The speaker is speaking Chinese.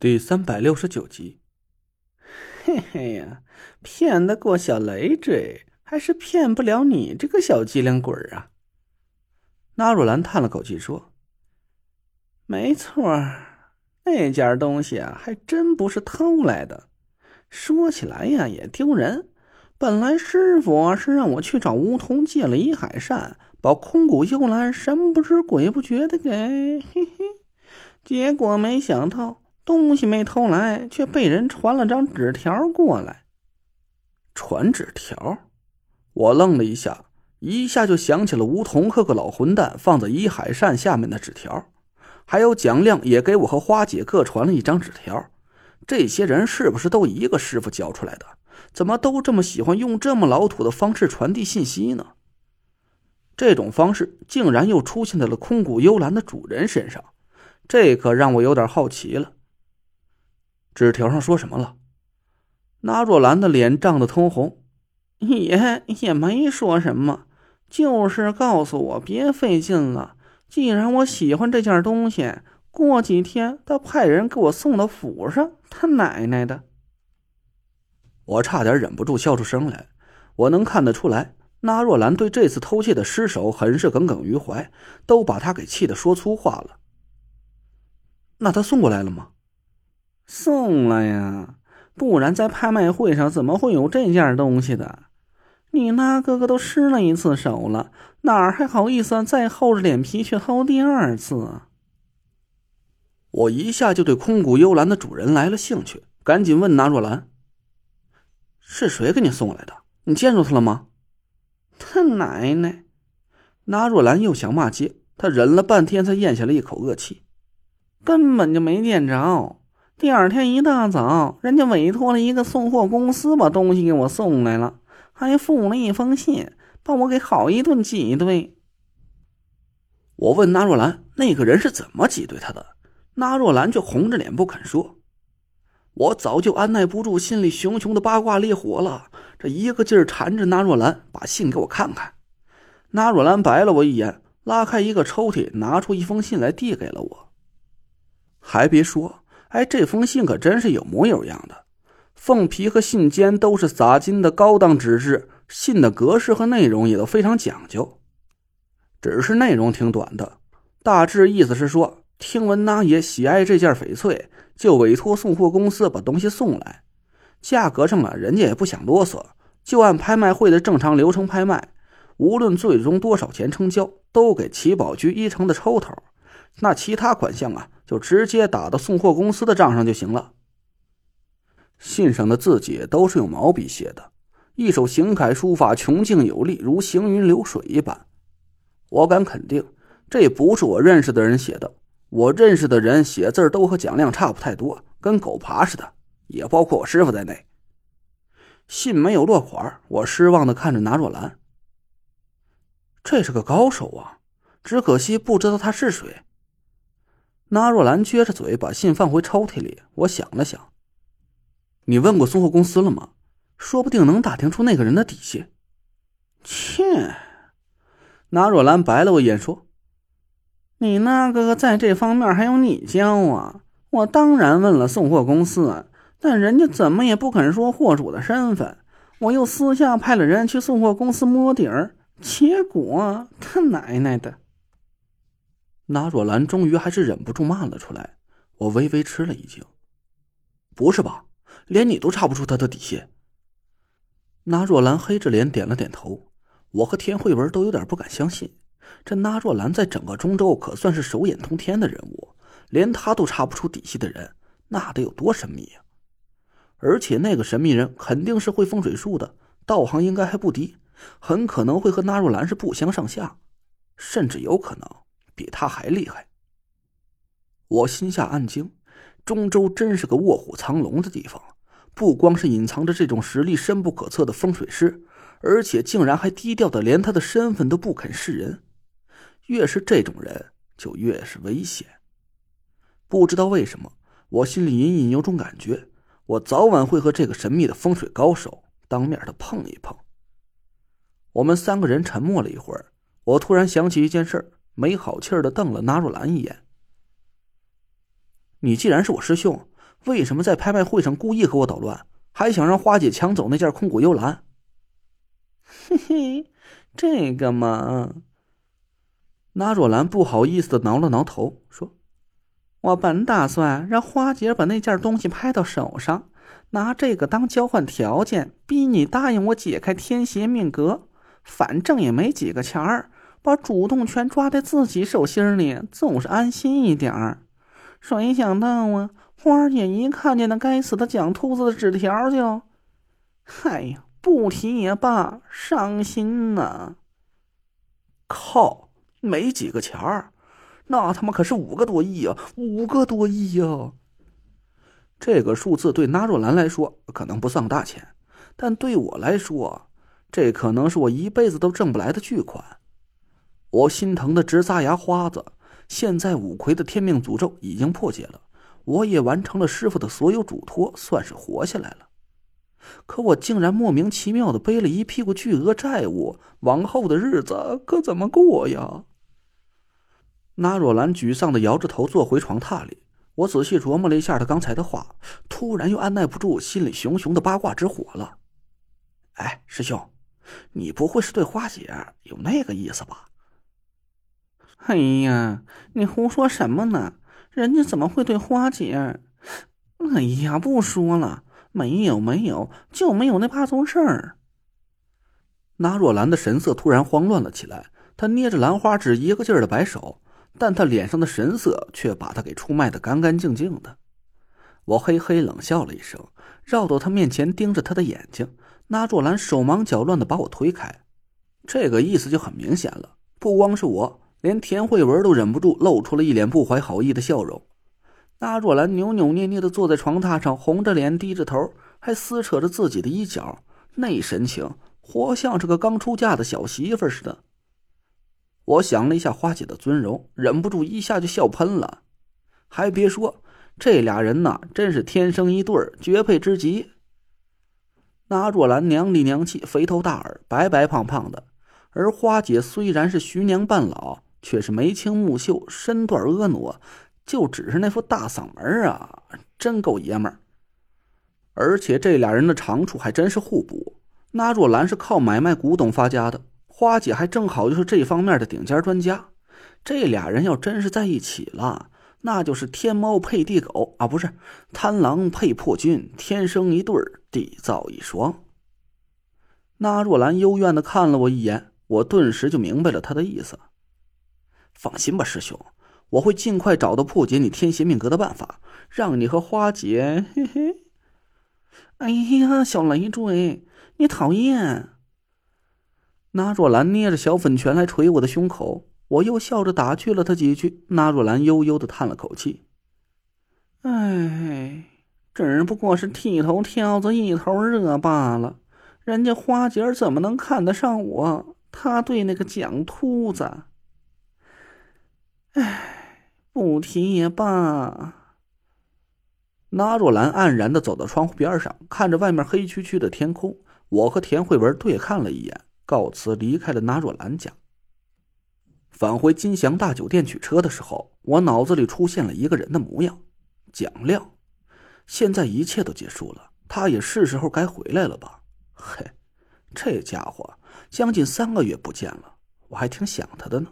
第三百六十九集，嘿嘿呀，骗得过小累赘，还是骗不了你这个小机灵鬼啊！纳若兰叹了口气说：“没错，那件东西啊，还真不是偷来的。说起来呀，也丢人。本来师傅是让我去找梧桐借了一海扇，把空谷幽兰神不知鬼不觉的给嘿嘿，结果没想到。”东西没偷来，却被人传了张纸条过来。传纸条，我愣了一下，一下就想起了梧桐和个老混蛋放在伊海扇下面的纸条，还有蒋亮也给我和花姐各传了一张纸条。这些人是不是都一个师傅教出来的？怎么都这么喜欢用这么老土的方式传递信息呢？这种方式竟然又出现在了空谷幽兰的主人身上，这可让我有点好奇了。纸条上说什么了？那若兰的脸涨得通红，也也没说什么，就是告诉我别费劲了。既然我喜欢这件东西，过几天他派人给我送到府上。他奶奶的！我差点忍不住笑出声来。我能看得出来，那若兰对这次偷窃的失手很是耿耿于怀，都把他给气得说粗话了。那他送过来了吗？送了呀，不然在拍卖会上怎么会有这件东西的？你那哥哥都失了一次手了，哪儿还好意思再厚着脸皮去偷第二次？我一下就对空谷幽兰的主人来了兴趣，赶紧问纳若兰：“是谁给你送来的？你见着他了吗？”他奶奶！纳若兰又想骂街，他忍了半天才咽下了一口恶气，根本就没见着。第二天一大早，人家委托了一个送货公司把东西给我送来了，还附了一封信，把我给好一顿挤兑。我问纳若兰，那个人是怎么挤兑他的？纳若兰却红着脸不肯说。我早就按耐不住心里熊熊的八卦烈火了，这一个劲儿缠着纳若兰把信给我看看。纳若兰白了我一眼，拉开一个抽屉，拿出一封信来递给了我。还别说。哎，这封信可真是有模有样的，封皮和信笺都是洒金的高档纸质，信的格式和内容也都非常讲究。只是内容挺短的，大致意思是说，听闻那爷喜爱这件翡翠，就委托送货公司把东西送来。价格上啊，人家也不想啰嗦，就按拍卖会的正常流程拍卖，无论最终多少钱成交，都给奇宝局一成的抽头。那其他款项啊？就直接打到送货公司的账上就行了。信上的字迹都是用毛笔写的，一手行楷书法穷劲有力，如行云流水一般。我敢肯定，这不是我认识的人写的。我认识的人写字都和蒋亮差不太多，跟狗爬似的，也包括我师傅在内。信没有落款，我失望的看着拿若兰。这是个高手啊，只可惜不知道他是谁。纳若兰撅着嘴，把信放回抽屉里。我想了想：“你问过送货公司了吗？说不定能打听出那个人的底细。”切！纳若兰白了我一眼，说：“你那哥哥在这方面还有你教啊？我当然问了送货公司，但人家怎么也不肯说货主的身份。我又私下派了人去送货公司摸底儿，结果他奶奶的！”那若兰终于还是忍不住骂了出来，我微微吃了一惊：“不是吧？连你都查不出他的底细？”那若兰黑着脸点了点头。我和田慧文都有点不敢相信，这那若兰在整个中州可算是手眼通天的人物，连他都查不出底细的人，那得有多神秘呀！而且那个神秘人肯定是会风水术的，道行应该还不低，很可能会和那若兰是不相上下，甚至有可能。比他还厉害。我心下暗惊，中州真是个卧虎藏龙的地方，不光是隐藏着这种实力深不可测的风水师，而且竟然还低调的连他的身份都不肯示人。越是这种人，就越是危险。不知道为什么，我心里隐隐有种感觉，我早晚会和这个神秘的风水高手当面的碰一碰。我们三个人沉默了一会儿，我突然想起一件事儿。没好气儿的瞪了纳若兰一眼。你既然是我师兄，为什么在拍卖会上故意和我捣乱，还想让花姐抢走那件空谷幽兰？嘿嘿，这个嘛，那若兰不好意思的挠了挠头，说：“我本打算让花姐把那件东西拍到手上，拿这个当交换条件，逼你答应我解开天邪命格。反正也没几个钱儿。”把主动权抓在自己手心里，总是安心一点儿。谁想到啊，花姐一看见那该死的蒋秃子的纸条，就，哎呀，不提也罢，伤心呐！靠，没几个钱儿，那他妈可是五个多亿啊！五个多亿呀！这个数字对纳若兰来说可能不算大钱，但对我来说，这可能是我一辈子都挣不来的巨款。我心疼的直咂牙花子。现在五魁的天命诅咒已经破解了，我也完成了师傅的所有嘱托，算是活下来了。可我竟然莫名其妙的背了一屁股巨额债务，往后的日子可怎么过呀？那若兰沮丧的摇着头坐回床榻里。我仔细琢磨了一下他刚才的话，突然又按耐不住心里熊熊的八卦之火了。哎，师兄，你不会是对花姐有那个意思吧？哎呀，你胡说什么呢？人家怎么会对花姐？哎呀，不说了，没有没有，就没有那八宗事儿。那若兰的神色突然慌乱了起来，她捏着兰花指，一个劲儿的摆手，但她脸上的神色却把她给出卖的干干净净的。我嘿嘿冷笑了一声，绕到她面前，盯着她的眼睛。那若兰手忙脚乱的把我推开，这个意思就很明显了，不光是我。连田慧文都忍不住露出了一脸不怀好意的笑容。那若兰扭扭捏捏的坐在床榻上，红着脸，低着头，还撕扯着自己的衣角，那神情活像是个刚出嫁的小媳妇似的。我想了一下花姐的尊容，忍不住一下就笑喷了。还别说，这俩人呐，真是天生一对绝配之极。那若兰娘里娘气，肥头大耳，白白胖胖的，而花姐虽然是徐娘半老。却是眉清目秀，身段婀娜，就只是那副大嗓门啊，真够爷们儿。而且这俩人的长处还真是互补。那若兰是靠买卖古董发家的，花姐还正好就是这方面的顶尖专家。这俩人要真是在一起了，那就是天猫配地狗啊，不是贪狼配破军，天生一对儿，地造一双。那若兰幽怨的看了我一眼，我顿时就明白了他的意思。放心吧，师兄，我会尽快找到破解你天邪命格的办法，让你和花姐。嘿嘿。哎呀，小累赘，你讨厌！那若兰捏着小粉拳来捶我的胸口，我又笑着打趣了他几句。那若兰悠悠的叹了口气：“哎，只不过是剃头挑子一头热罢了。人家花姐怎么能看得上我？她对那个蒋秃子……”唉，不提也罢。那若兰黯然的走到窗户边上，看着外面黑黢黢的天空。我和田慧文对看了一眼，告辞离开了那若兰家。返回金祥大酒店取车的时候，我脑子里出现了一个人的模样——蒋亮。现在一切都结束了，他也是时候该回来了吧？嘿，这家伙将近三个月不见了，我还挺想他的呢。